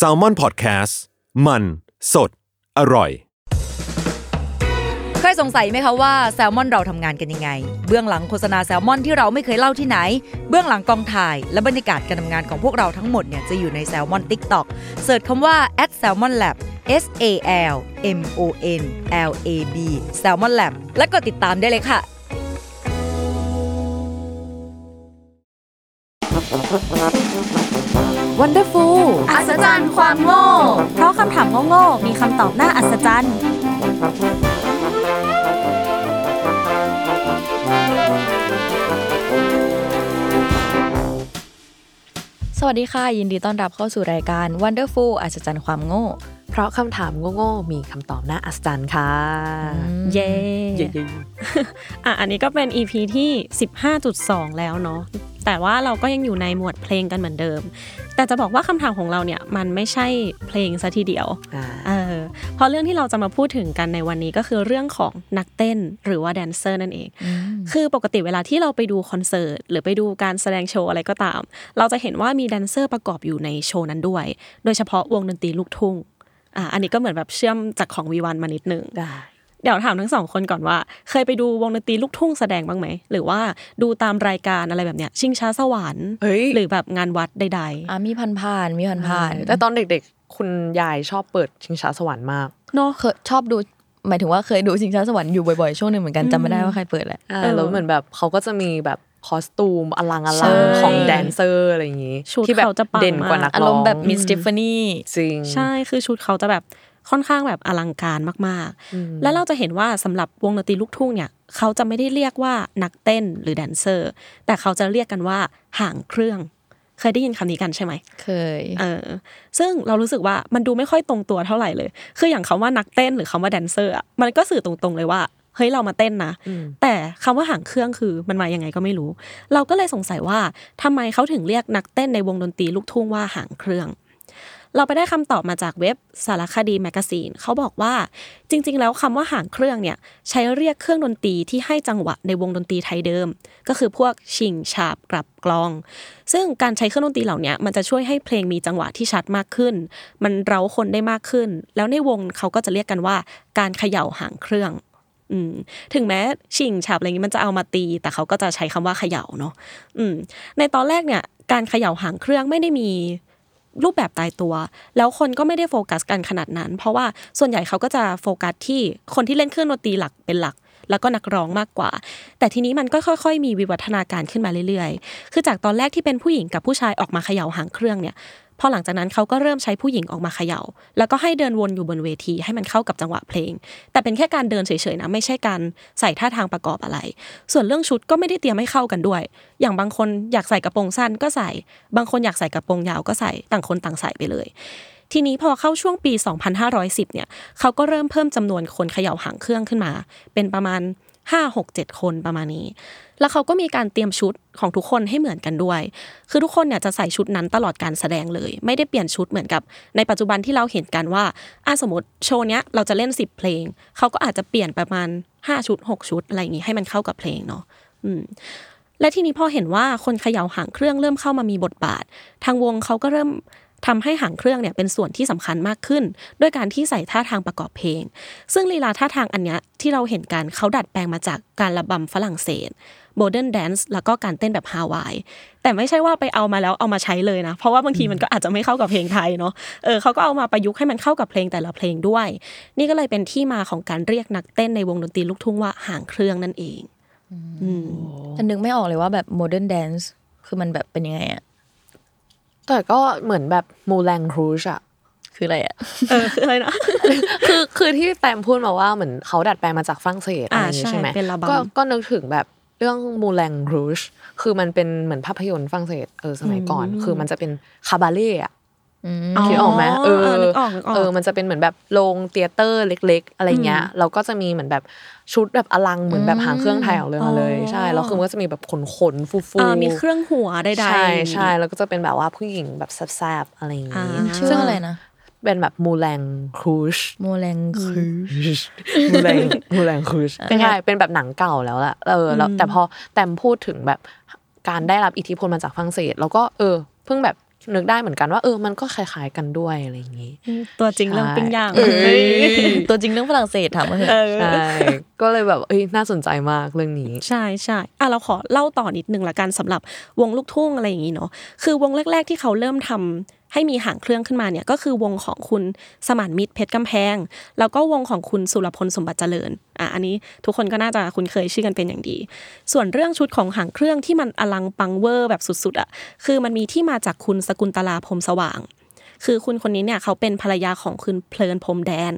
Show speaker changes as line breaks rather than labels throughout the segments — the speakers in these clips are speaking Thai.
s a l ม o n PODCAST มัน สด อร่อย
เคยสงสัยไหมคะว่าแซลมอนเราทำงานกันยังไง เบื้องหลังโฆษณาแซลมอนที่เราไม่เคยเล่าที่ไหน เบื้องหลังกองถ่าย และบรรยากาศการทำงานของพวกเราทั้งหมดเนี่ยจะอยู่ในแซลมอน TikTok เสิร์ชคำว่า at salmon lab S A L M O N L A B Salmon Lab และกดติดตามได้เลยค่ะ
Wonderful
อัศจรรย์ความโง่
เพราะคำถามโง่ๆมีคำตอบน่าอัศจรรย์
สวัสดีค่ะ ยินดีต้อนรับเข้าสู่รายการ Wonderful อัศจรรย์ความโง่
เพราะคำถามโง่ๆมีคำตอบน่าอัศจรรย์ค่ะ
เย้
เย้
อะ อันนี้ก็เป็น EP ที่ 15.2 แล้วเนาะ แต่ว่าเราก็ยังอยู่ในหมวดเพลงกันเหมือนเดิม แต่จะบอกว่าคำถามของเราเนี่ยมันไม่ใช่เพลงซะทีเดียว
อ่า
เออเพราะเรื่องที่เราจะมาพูดถึงกันในวันนี้ก็คือเรื่องของนักเต้นหรือว่าแดนเซอร์นั่นเอง คือปกติเวลาที่เราไปดูคอนเสิร์ตหรือไปดูการแสดงโชว์อะไรก็ตาม เราจะเห็นว่ามีแดนเซอร์ประกอบอยู่ในโชว์นั้นด้วย โดยเฉพาะวงดนตรีลูกทุ่งอะอันนี้ก็เหมือนแบบเชื่อมจากของวีวันมานิดนึง
ได้
เดี๋ยวถามทั้งสองคนก่อนว่า เคยไปดูวงดนตรีลูกทุ่งแสดงบ้างไหม หรือว่าดูตามรายการอะไรแบบเนี้ย ชิงช้าสวรรค์
เฮ้ย
หรือแบบงานวัดใด
อะมีพันผ่านๆมีพันผ่านๆ
แต่ตอนเด็กๆ คุณยายชอบเปิดชิงช้าสวรรค์มาก
ๆเนาะ
เคยชอบดูหมายถึงว่าเคยดูชิงช้าสวรรค์อยู่บ่อยๆช่วงหนึ่งเหมือนกันจำไม่ได้ว่าใครเปิดแหละ
อ่า
เออ
แล้วเหมือนแบบเขาก็จะมีแบบคอสตูมอลังอ
ใช่
ลังของแดนเซอร์อะไรอย่างงี้
ชุด
ที่แบบ
เขาจะปัง
เด่นกว่า
มา
นั
ก
ก
อา
ร้
ร
อง
มณ์แบบมิสติฟานี่
จริง
ใช่คือชุดเขาจะแบบ ค่อนข้างแบบอลังการมากๆ แล้วเราจะเห็นว่าสำหรับวงดนตรีลูกทุ่งเนี่ยเขาจะไม่ได้เรียกว่านักเต้นหรือแดนเซอร์ แต่เขาจะเรียกกันว่าห่างเครื่อง เคยได้ยินคำนี้กันใช่ไหม
เคย
เออ ซึ่งเรารู้สึกว่ามันดูไม่ค่อยตรงตัวเท่าไหร่เลย คืออย่างคำว่านักเต้นหรือคำว่าแดนเซอร์อะมันก็สื่อตรงๆเลยว่าเฮ้ยเรามาเต้นนะแต่คำว่าห่างเครื่องคือมันมายังไงก็ไม่รู้ เราก็เลยสงสัยว่าทำไมเขาถึงเรียกนักเต้นในวงดนตรีลูกทุ่งว่าหางเครื่อง เราไปได้คำตอบมาจากเว็บสารคดี magazine เขาบอกว่าจริง ๆ แล้วคำว่าหางเครื่องเนี่ยใช้เรียกเครื่องดนตรีที่ให้จังหวะในวงดนตรีไทยเดิม ก็คือพวกฉิ่งฉาบกรับกลอง ซึ่งการใช้เครื่องดนตรีเหล่านี้มันจะช่วยให้เพลงมีจังหวะที่ชัดมากขึ้น มันเร้าคนได้มากขึ้น แล้วในวงเขาก็จะเรียกกันว่า การเขย่าหางเครื่องอืมถึงแม้ชิงฉาบอะไรนี้มันจะเอามาตี แต่เขาก็จะใช้คำว่าเขย่าเนาะอืมในตอนแรกเนี่ยการเขย่าหางเครื่องไม่ได้มี รูปแบบตายตัว แล้วคนก็ไม่ได้โฟกัสกันขนาดนั้น เพราะว่าส่วนใหญ่เขาก็จะโฟกัสที่คนที่เล่นเครื่องดนตรีหลักเป็นหลัก แล้วก็นักร้องมากกว่า แต่ทีนี้มันก็ค่อย ๆ มีวิวัฒนาการขึ้นมาเรื่อยๆ คือจากตอนแรกที่เป็นผู้หญิงกับผู้ชายออกมาเขย่าหางเครื่องเนี่ย พอหลังจากนั้นเขาก็เริ่มใช้ผู้หญิงออกมาเขย่า แล้วก็ให้เดินวนอยู่บนเวทีให้มันเข้ากับจังหวะเพลง แต่เป็นแค่การเดินเฉยๆนะไม่ใช่การใส่ท่าทางประกอบอะไร ส่วนเรื่องชุดก็ไม่ได้เตรียมให้เข้ากันด้วย อย่างบางคนอยากใส่กระโปรงสั้นก็ใส่ บางคนอยากใส่กระโปรงยาวก็ใส่ต่างคนต่างใส่ไปเลยทีนี้พอเข้าช่วงปี 2510 เนี่ยเขาก็เริ่มเพิ่มจำนวนคนเขย่าหางเครื่องขึ้นมา เป็นประมาณ 5 6 7 คนประมาณนี้ แล้วเขาก็มีการเตรียมชุดของทุกคนให้เหมือนกันด้วย คือทุกคนเนี่ยจะใส่ชุดนั้นตลอดการแสดงเลย ไม่ได้เปลี่ยนชุดเหมือนกับ ในปัจจุบันที่เราเห็นกันว่าอะสมมติโชว์เนี้ยเราจะเล่น 10 เพลง เขาก็อาจจะเปลี่ยนประมาณ 5 ชุด 6 ชุดอะไรอย่างงี้ให้มันเข้ากับเพลงเนาะอืมและทีนี้พอเห็นว่าคนเขย่าหางเครื่องเริ่มเข้ามามีบทบาท ทางวงเขาก็เริ่ม ทำให้หางเครื่องเนี่ยเป็นส่วนที่สำคัญมากขึ้น ด้วยการที่ใส่ท่าทางประกอบเพลง ซึ่งลีลาท่าทางอันเนี้ยที่เราเห็นกันเขาดัดแปลงมาจากการระบำฝรั่งเศสmodern dance แล้วก็การเต้นแบบฮาวาย แต่ไม่ใช่ว่าไปเอามาแล้วเอามาใช้เลยนะ เพราะว่าบางทีมันก็อาจจะไม่เข้ากับเพลงไทยเนาะเออเขาก็เอามาประยุกต์ให้มันเข้ากับเพลงแต่ละเพลงด้วย นี่ก็เลยเป็นที่มาของการเรียกนักเต้นในวงดนตรีลูกทุ่งว่าหางเครื่องนั่นเองอืม
แต่นึกไม่ออกเลยว่าแบบ modern dance คือมันแบบเป็นยังไงอะ
แต่ก็เหมือนแบบ Moulin Rouge อะ
คืออะไรอะ
เออคืออะไรนะ
คือคือที่แตมพูดมาว่าเหมือนเขาดัดแปลงมาจากฝรั่งเศสอะไร
อ่า
อย่างงี้
ใช่
ใช่ไหม
เป็นระบำ
ก็ก็นึกถึงแบบเรื่องมูแลงครูชคือมันเป็นเหมือนภาพยนตร์ฝรั่งเศสเออสมัยก่อน คือมันจะเป็นคาบาเล่อะ คิดออกไหมเออ
นึกออกนึกออก
เออ มันจะเป็นเหมือนแบบโรงเตียเตอร์เล็ก ๆ อะไรเงี้ย เราก็จะมีเหมือนแบบชุดแบบอลังเหมือนแบบหางเครื่องไทยออกเลยมาเลย ใช่ แล้วคือมันก็จะมีแบบขนขนๆฟูฟู
อ่ามีเครื่องหัวใดๆ
ใช่ใช่ แล้วก็จะเป็นแบบว่าผู้หญิงแบบแซบๆอะไรอย่างงี้
อ่า
ชื่ออะไรนะ
เป็นแบบมูแลงครูช
โมแรงคือ
มูแลงมูแลงครูชเป็นไงเป็นแบบหนังเก่าแล้วแหละเออแล้วแต่พอแตมพูดถึงแบบการได้รับอิทธิพลมาจากฝรั่งเศส แล้วก็เออ เพิ่งแบบ นึกได้เหมือนกันว่าเออมันก็คล้ายๆกันด้วยอะไรอย่างนี้
ตัวจริงเรื่องปิ้งย่าง
เอ้ย
ตัวจริงเรื่องฝรั่งเศสถามมาเถ
เอ
อะ
อ
ใช่ก็เลยแบบเอ้ยน่าสนใจมากเรื่องนี้
ใช่ใช่อะเราขอเล่าต่อนิดนึงละกันสำหรับวงลูกทุ่งอะไรอย่างนี้เนาะคือวงแรก ๆที่เขาเริ่มทำ ให้มีหางเครื่องขึ้นมาเนี่ยก็คือวงของคุณสมานมิตรเพชรกำแพง แล้วก็วงของคุณสุรพลสมบัติเจริญอะอันนี้ทุกคนก็น่าจะคุ้นเคยชื่อกันเป็นอย่างดี ส่วนเรื่องชุดของหางเครื่องที่มันอลังปังเวอร์แบบสุดๆอะคือมันมีที่มาจากคุณสกุลตลาพรมสว่างคือคุณคนนี้เนี่ยเขาเป็นภรรยาของคุณเพลินพรมแดน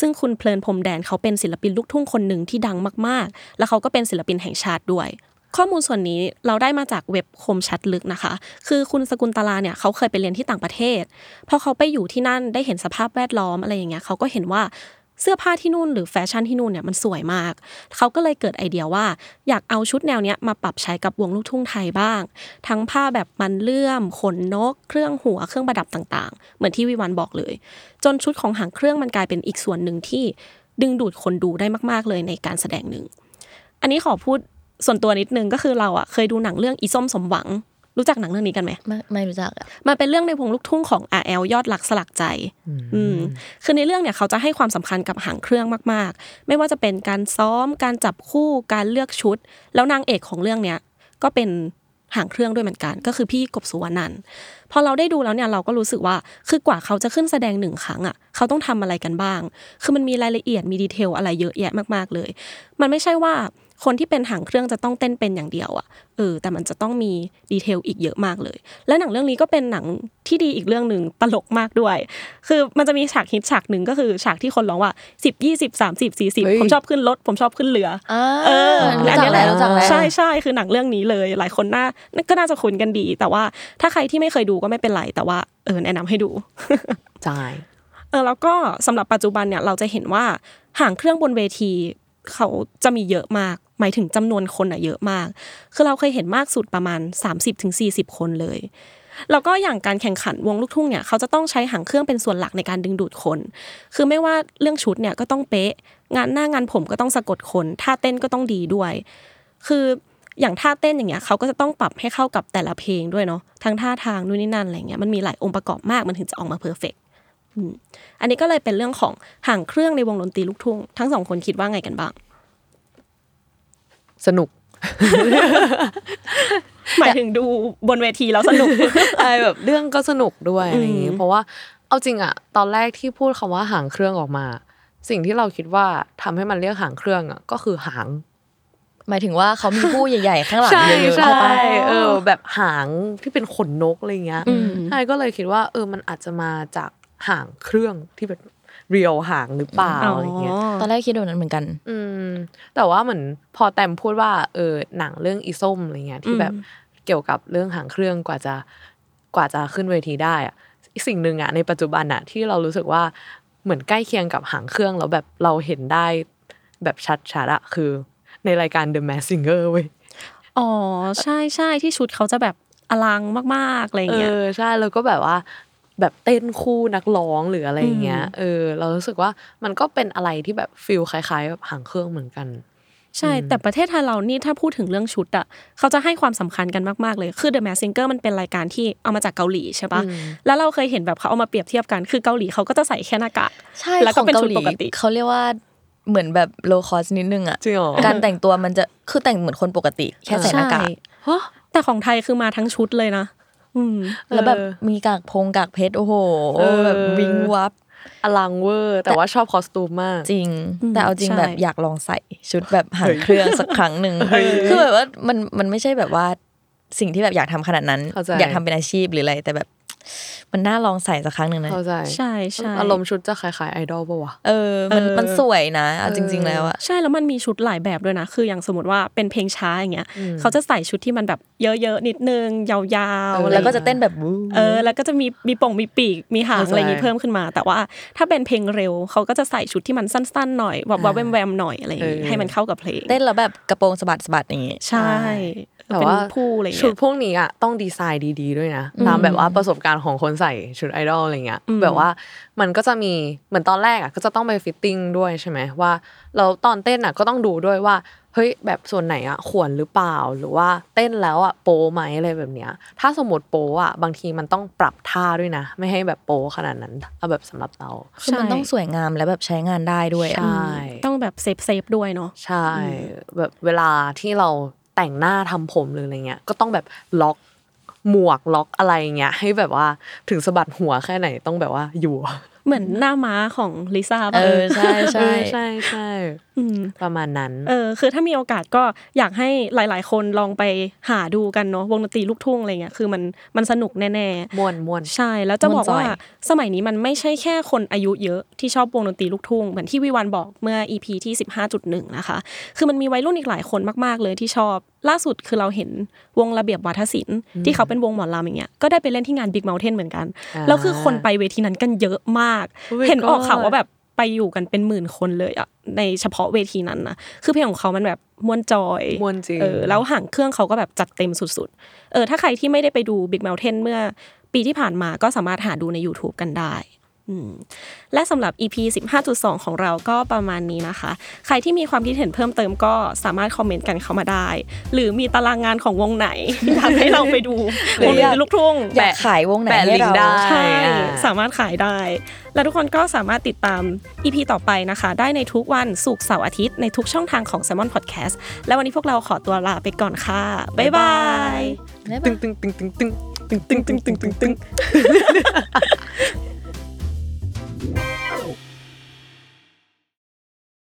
ซึ่งคุณเพลินพรมแดนเขาเป็นศิลปินลูกทุ่งคนหนึ่งที่ดังมากๆ แล้วเขาก็เป็นศิลปินแห่งชาติด้วย ข้อมูลส่วนนี้เราได้มาจากเว็บคมชัดลึกนะคะ คือคุณสกุลตลาเนี่ยเขาเคยไปเรียนที่ต่างประเทศ พอเขาไปอยู่ที่นั่นได้เห็นสภาพแวดล้อมอะไรอย่างเงี้ยเขาก็เห็นว่าเสื้อผ้าที่นู่นหรือแฟชั่นที่นู่นเนี่ยมันสวยมาก เขาก็เลยเกิดไอเดียว่า อยากเอาชุดแนวเนี้ยมาปรับใช้กับวงลูกทุ่งไทยบ้าง ทั้งผ้าแบบมันเลื่อม ขนนก เครื่องหัว เครื่องประดับต่างๆ เหมือนที่วิวันบอกเลย จนชุดของหางเครื่องมันกลายเป็นอีกส่วนหนึ่งที่ดึงดูดคนดูได้มาก ๆเลยในการแสดงหนึ่ง อันนี้ขอพูด ส่วนตัวนิดนึงก็คือเราอะเคยดูหนังเรื่องอีส้มสมหวัง รู้จักหนังเรื่องนี้กันไหม
ไม่ไม่รู้จักอะ
มันเป็นเรื่องในวงลูกทุ่งของ RL ยอดรักสลักใจ อืมคือในเรื่องเนี่ยเขาจะให้ความสำคัญกับหางเครื่องมากๆ ไม่ว่าจะเป็นการซ้อมการจับคู่การเลือกชุด แล้วนางเอกของเรื่องเนี้ยก็เป็นหางเครื่องด้วยเหมือนกัน ก็คือพี่กบสุวรรณันท์พอเราได้ดูแล้วเนี่ยเราก็รู้สึกว่าคือกว่าเขาจะขึ้นแสดงหนึ่งครั้งอะเขาต้องทำอะไรกันบ้าง คือมันมีรายละเอียดมีดีเทลอะไรเยอะแยะมากๆเลย มันไม่ใช่ว่า คนที่เป็นหางเครื่องจะต้องเต้นเป็นอย่างเดียวอะเออแต่มันจะต้องมีดีเทลอีกเยอะมากเลย และหนังเรื่องนี้ก็เป็นหนังที่ดีอีกเรื่องหนึ่งตลกมากด้วย คือมันจะมีฉากฮิตฉากหนึ่งก็คือฉากที่คนร้องว่าสิบยี่สิบสามสิบสี่สิบ
เฮ้ย
ผมชอบขึ้นรถผมชอบขึ้นเรือ
อ่า
เออ
รู้
อัน
จัก
นี้
แล้วรู้จักแล้ว
ใช่ใช่คือหนังเรื่องนี้เลย หลายคนน่าก็น่าจะคุ้นกันดี แต่ว่าถ้าใครที่ไม่เคยดูก็ไม่เป็นไรแต่ว่าเออแนะนำให้ดู
ใช่
เออแล้วก็สำหรับปัจจุบันเนี่ยเราจะเห็นว่าหางเครื่องบนเวที เขาจะมีเยอะมาก หมายถึงจำนวนคนอะเยอะมาก คือเราเคยเห็นมากสุดประมาณ 30-40 คนเลยแล้วก็อย่างการแข่งขันวงลูกทุ่งเนี่ยเขาจะต้องใช้หางเครื่องเป็นส่วนหลักในการดึงดูดคน คือไม่ว่าเรื่องชุดเนี่ยก็ต้องเป๊ะ งานหน้างานผมก็ต้องสะกดคนท่าเต้นก็ต้องดีด้วย คืออย่างท่าเต้นอย่างเงี้ยเขาก็จะต้องปรับให้เข้ากับแต่ละเพลงด้วยเนาะทั้งท่าทางนู่นนี่นั่นอะไรเงี้ยมันมีหลายองค์ประกอบมากมันถึงจะออกมาเพอร์เฟกอืม อันนี้ก็เลยเป็นเรื่องของห่างเครื่องในวงดนตรีลูกทุ่ง ทั้งสองคนคิดว่าไงกันบ้าง
สนุก
หมายถึงดูบนเวทีแล้วสนุก
ใช่แบบเรื่องก็สนุกด้วยอะไรอย่างงี้
อืม
เพราะว่าเอาจริงอะตอนแรกที่พูดคำว่าหางเครื่องออกมา สิ่งที่เราคิดว่าทำให้มันเรียกหางเครื่องอะก็คือหาง
หมายถึงว่าเขามีผู้ใหญ่ๆข้างหลัง
ใช่
เยอะๆ
ใช่
ใช่ปะ
เออ แบบหางที่เป็นขนนกอะไรเงี้ย
อืม
ใช่ก็เลยคิดว่า เออมันอาจจะมาจาก หางเครื่องที่เป็นเรียวหางหรือเปล่าอะไรเงี้ย
ตอนแรกคิดแบบนั้นเหมือนกัน
อืม แต่ว่าเหมือนพอแต้มพูดว่าเออหนังเรื่องอีส้มอะไรเงี้ยที่แบบเกี่ยวกับเรื่องหางเครื่องกว่าจะกว่าจะขึ้นเวทีได้อะสิ่งหนึ่งอะในปัจจุบันอะที่เรารู้สึกว่าเหมือนใกล้เคียงกับหางเครื่องแล้วแบบเราเห็นได้แบบชัดๆอะคือในรายการ The Mask Singer เว้ย
อ๋อใช่ใช่ที่ชุดเขาจะแบบอลังมากๆอะไร
เอ
เงี้ย
อใช่แล้วก็แบบว่า แบบเต้นคู่นักร้องหรืออะไรอย่างเงี้ย
อืม
เออ เรารู้สึกว่ามันก็เป็นอะไรที่แบบฟิลคล้ายๆแบบหางเครื่องเหมือนกัน
ใช่ แต่ประเทศไทยเรานี่ถ้าพูดถึงเรื่องชุดอะเขาจะให้ความสำคัญกันมากๆเลย คือ The Mask Singer มันเป็นรายการที่เอามาจากเกาหลีใช่ปะ
อืม
แล้วเราเคยเห็นแบบเขาเอามาเปรียบเทียบกันคือเกาหลีเขาก็จะใส่แค่หน้ากาก
ใช่
แล้วก็
ของ
เป็น
เกา
ชุด
หลี
ปกติ
เขาเรียกว่าเหมือนแบบโลคอสนิดนึงอะ
จริงเหรอ
การแต่งตัวมันจะคือแต่งเหมือนคนปกติ แค่ใส่หน้ากาก
ใช่แต่ของไทยคือมาทั้งชุดเลยนะอืม
แล้วแบบ
เออ
มีกากพงกากเพชรโอ้โห
เออ
แบบวิงวับ
อลังเวอร์ แต่ว่าชอบคอสตูมมาก
จริง
อืม
แต่เอาจริง
ใช่
แบบอยากลองใส่ชุดแบบหางเครื่องสักครั้งหนึ่งคือแบบว่ามันมันไม่ใช่แบบว่าสิ่งที่แบบอยากทำขนาดนั้น
เข้าใจ
อยากทำเป็นอาชีพหรืออะไรแต่แบบ มันน่าลองใส่สักครั้งหนึ่งนะ
เข้าใจ
ใช่ใช่
อารมณ์ชุดจะคล้ายๆไอดอลปะวะ
เออมัน
เออ
มันสวยนะเอาจริง ๆ แล้วอะ
ใช่แล้วมันมีชุดหลายแบบด้วยนะ คืออย่างสมมติว่าเป็นเพลงช้าอย่างเงี้ย
อืม
เขาจะใส่ชุดที่มันแบบเยอะๆนิดนึงยาว
เออ
ๆ
แล้วก็จะเต้นแบบวู้
เออ แล้วก็จะมีมีป่งมีปีกมีหาง
เข้าใจ
อะไรอย่างงี้เพิ่มขึ้นมา แต่ว่าถ้าเป็นเพลงเร็วเขาก็จะใส่ชุดที่มันสั้น ๆ หน่อยวับวับ
อ่า
แวมๆหน่อยอะไรอย่างงี้
เออ
ให้มันเข้ากับเพลง
เต้นแล้วแบบกระโปรงสะบัดสะบัดอย่างงี้
ใช่
แต่
เป็น
ว่า
ผู้อะไรอย่าง
ชุด
เงี้ย
พวกนี้อะต้องดีไซน์ดี ๆ ด้วยนะตามแบบว่าประสบการณ์ของคนใส่ชุดไอดอลอะไรเงี้ย
อืม
แบบว่ามันก็จะมีเหมือนตอนแรกอะก็จะต้องไป fitting ด้วยใช่ไหมว่าเราตอนเต้นอะก็ต้องดูด้วยว่าเฮ้ยแบบส่วนไหนอะขวนหรือเปล่าหรือว่าเต้นแล้วอะโป๊ไหมอะไรแบบเนี้ย ถ้าสมมติโป๊อะบางทีมันต้องปรับท่าด้วยนะ ไม่ให้แบบโป๊ขนาดนั้นเอาแบบสำหรับเรา
คือมันต้องสวยงามและแบบใช้งานได้ด้วยอะ
ใช่
ต้องแบบ safe safe ด้วยเนาะ
ใช่ แบบเวลาที่เรา แต่งหน้าทำผมหรืออะไรเงี้ยก็ต้องแบบล็อกหมวกล็อกอะไรเงี้ยให้แบบว่าถึงสะบัดหัวแค่ไหนต้องแบบว่าอยู่
เหมือนหน้าม้าของลิซ่า
เออใช่ใช่
เออใช่ใช่
ม
ประมาณนั้น
เออคือถ้ามีโอกาสก็อยากให้หลาย ๆ คนลองไปหาดูกันเนาะวงดนตรีลูกทุ่งอะไรเงี้ยคือมันมันสนุกแน่ๆ
ม่วนม่วน
ใช่ แล้วจะบอก
ม่วนจอย
ว่าสมัยนี้มันไม่ใช่แค่คนอายุเยอะที่ชอบวงดนตรีลูกทุ่งเหมือนที่วิวันบอกเมื่อ EP ที่ 15.1 นะคะ คือมันมีวัยรุ่นอีกหลายคนมาก ๆ เลยที่ชอบล่าสุดคือเราเห็นวงระเบียบวาทศิลป์ที่เขาเป็นวงหมอลำอย่างเงี้ยก็ได้ไปเล่นที่งาน Big Mountain เหมือนกัน
อ่า
แล้วคือคนไปเวทีนั้นกันเยอะมาก
Oh my
เห็นออกข่าว
God
ว่าแบบไปอยู่กันเป็นหมื่นคนเลยอะในเฉพาะเวทีนั้นนะคือเพลงของเขามันแบบม่วนจอย
ม่วนจริง
เออแล้วห่างเครื่องเขาก็แบบจัดเต็มสุดๆเออถ้าใครที่ไม่ได้ไปดู Big Mountain เมื่อปีที่ผ่านมาก็สามารถหาดูใน YouTube กันได้อืม และสำหรับ EP 15.2 ของเราก็ประมาณนี้นะคะ ใครที่มีความคิดเห็นเพิ่มเติมก็สามารถคอมเมนต์กันเข้ามาได้ หรือมีตารางงานของวงไหนอยากให้เราไปดูวงดนตรีลูกทุ่ง
อยากขายวงไหน
แปะ
ให้
ลิง
เรา
ก์ได้
ใช่
อ่า
สามารถขายได้ และทุกคนก็สามารถติดตาม EP ต่อไปนะคะ ได้ในทุกวันศุกร์เสาร์อาทิตย์ในทุกช่องทางของ Salmon Podcast และวันนี้พวกเราขอตัวลาไปก่อนค่ะบ๊ายบาย
บ๊ายบาย
ตึงตึงตึงตึงตึงตึงตึงตึงตึงตึง